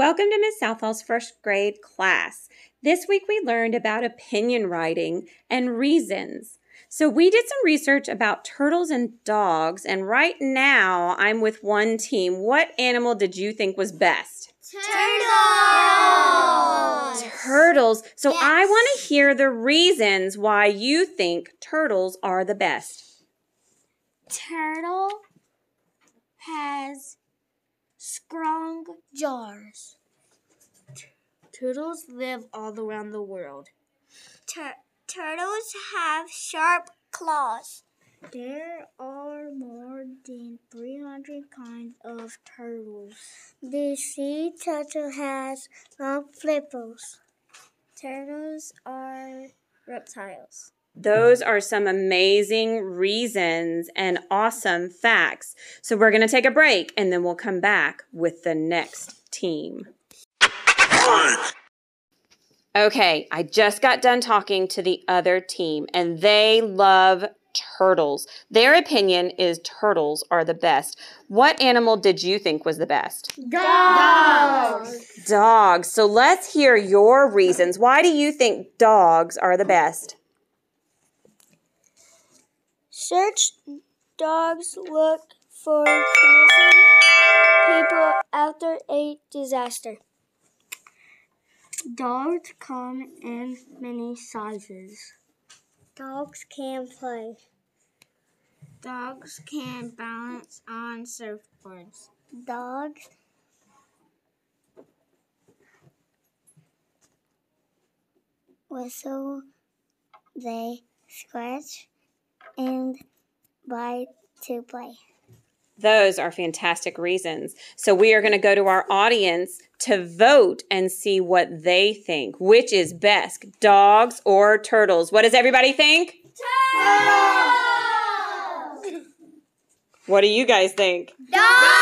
Welcome to Miss Southall's first grade class. This week we learned about opinion writing and reasons. So we did some research about turtles and dogs, and right now I'm with one team. What animal did you think was best? Turtles! Turtles. So Yes. I want to hear the reasons why you think turtles are the best. Turtle has strong jaws. Turtles live all around the world. Tur- turtles have sharp claws. There are more than 300 kinds of turtles. The sea turtle has long flippers. Turtles are reptiles. Those are some amazing reasons and awesome facts. So we're going to take a break and then we'll come back with the next team. Okay, I just got done talking to the other team and they love turtles. Their opinion is turtles are the best. What animal did you think was the best? Dogs! Dogs. So let's hear your reasons. Why do you think dogs are the best? Search dogs look for missing people after a disaster. Dogs come in many sizes. Dogs can play. Dogs can balance on surfboards. Dogs whistle, they scratch and bite to play. Those are fantastic reasons. So we are going to go to our audience to vote and see what they think. Which is best, dogs or turtles? What does everybody think? Turtles! What do you guys think? Dogs!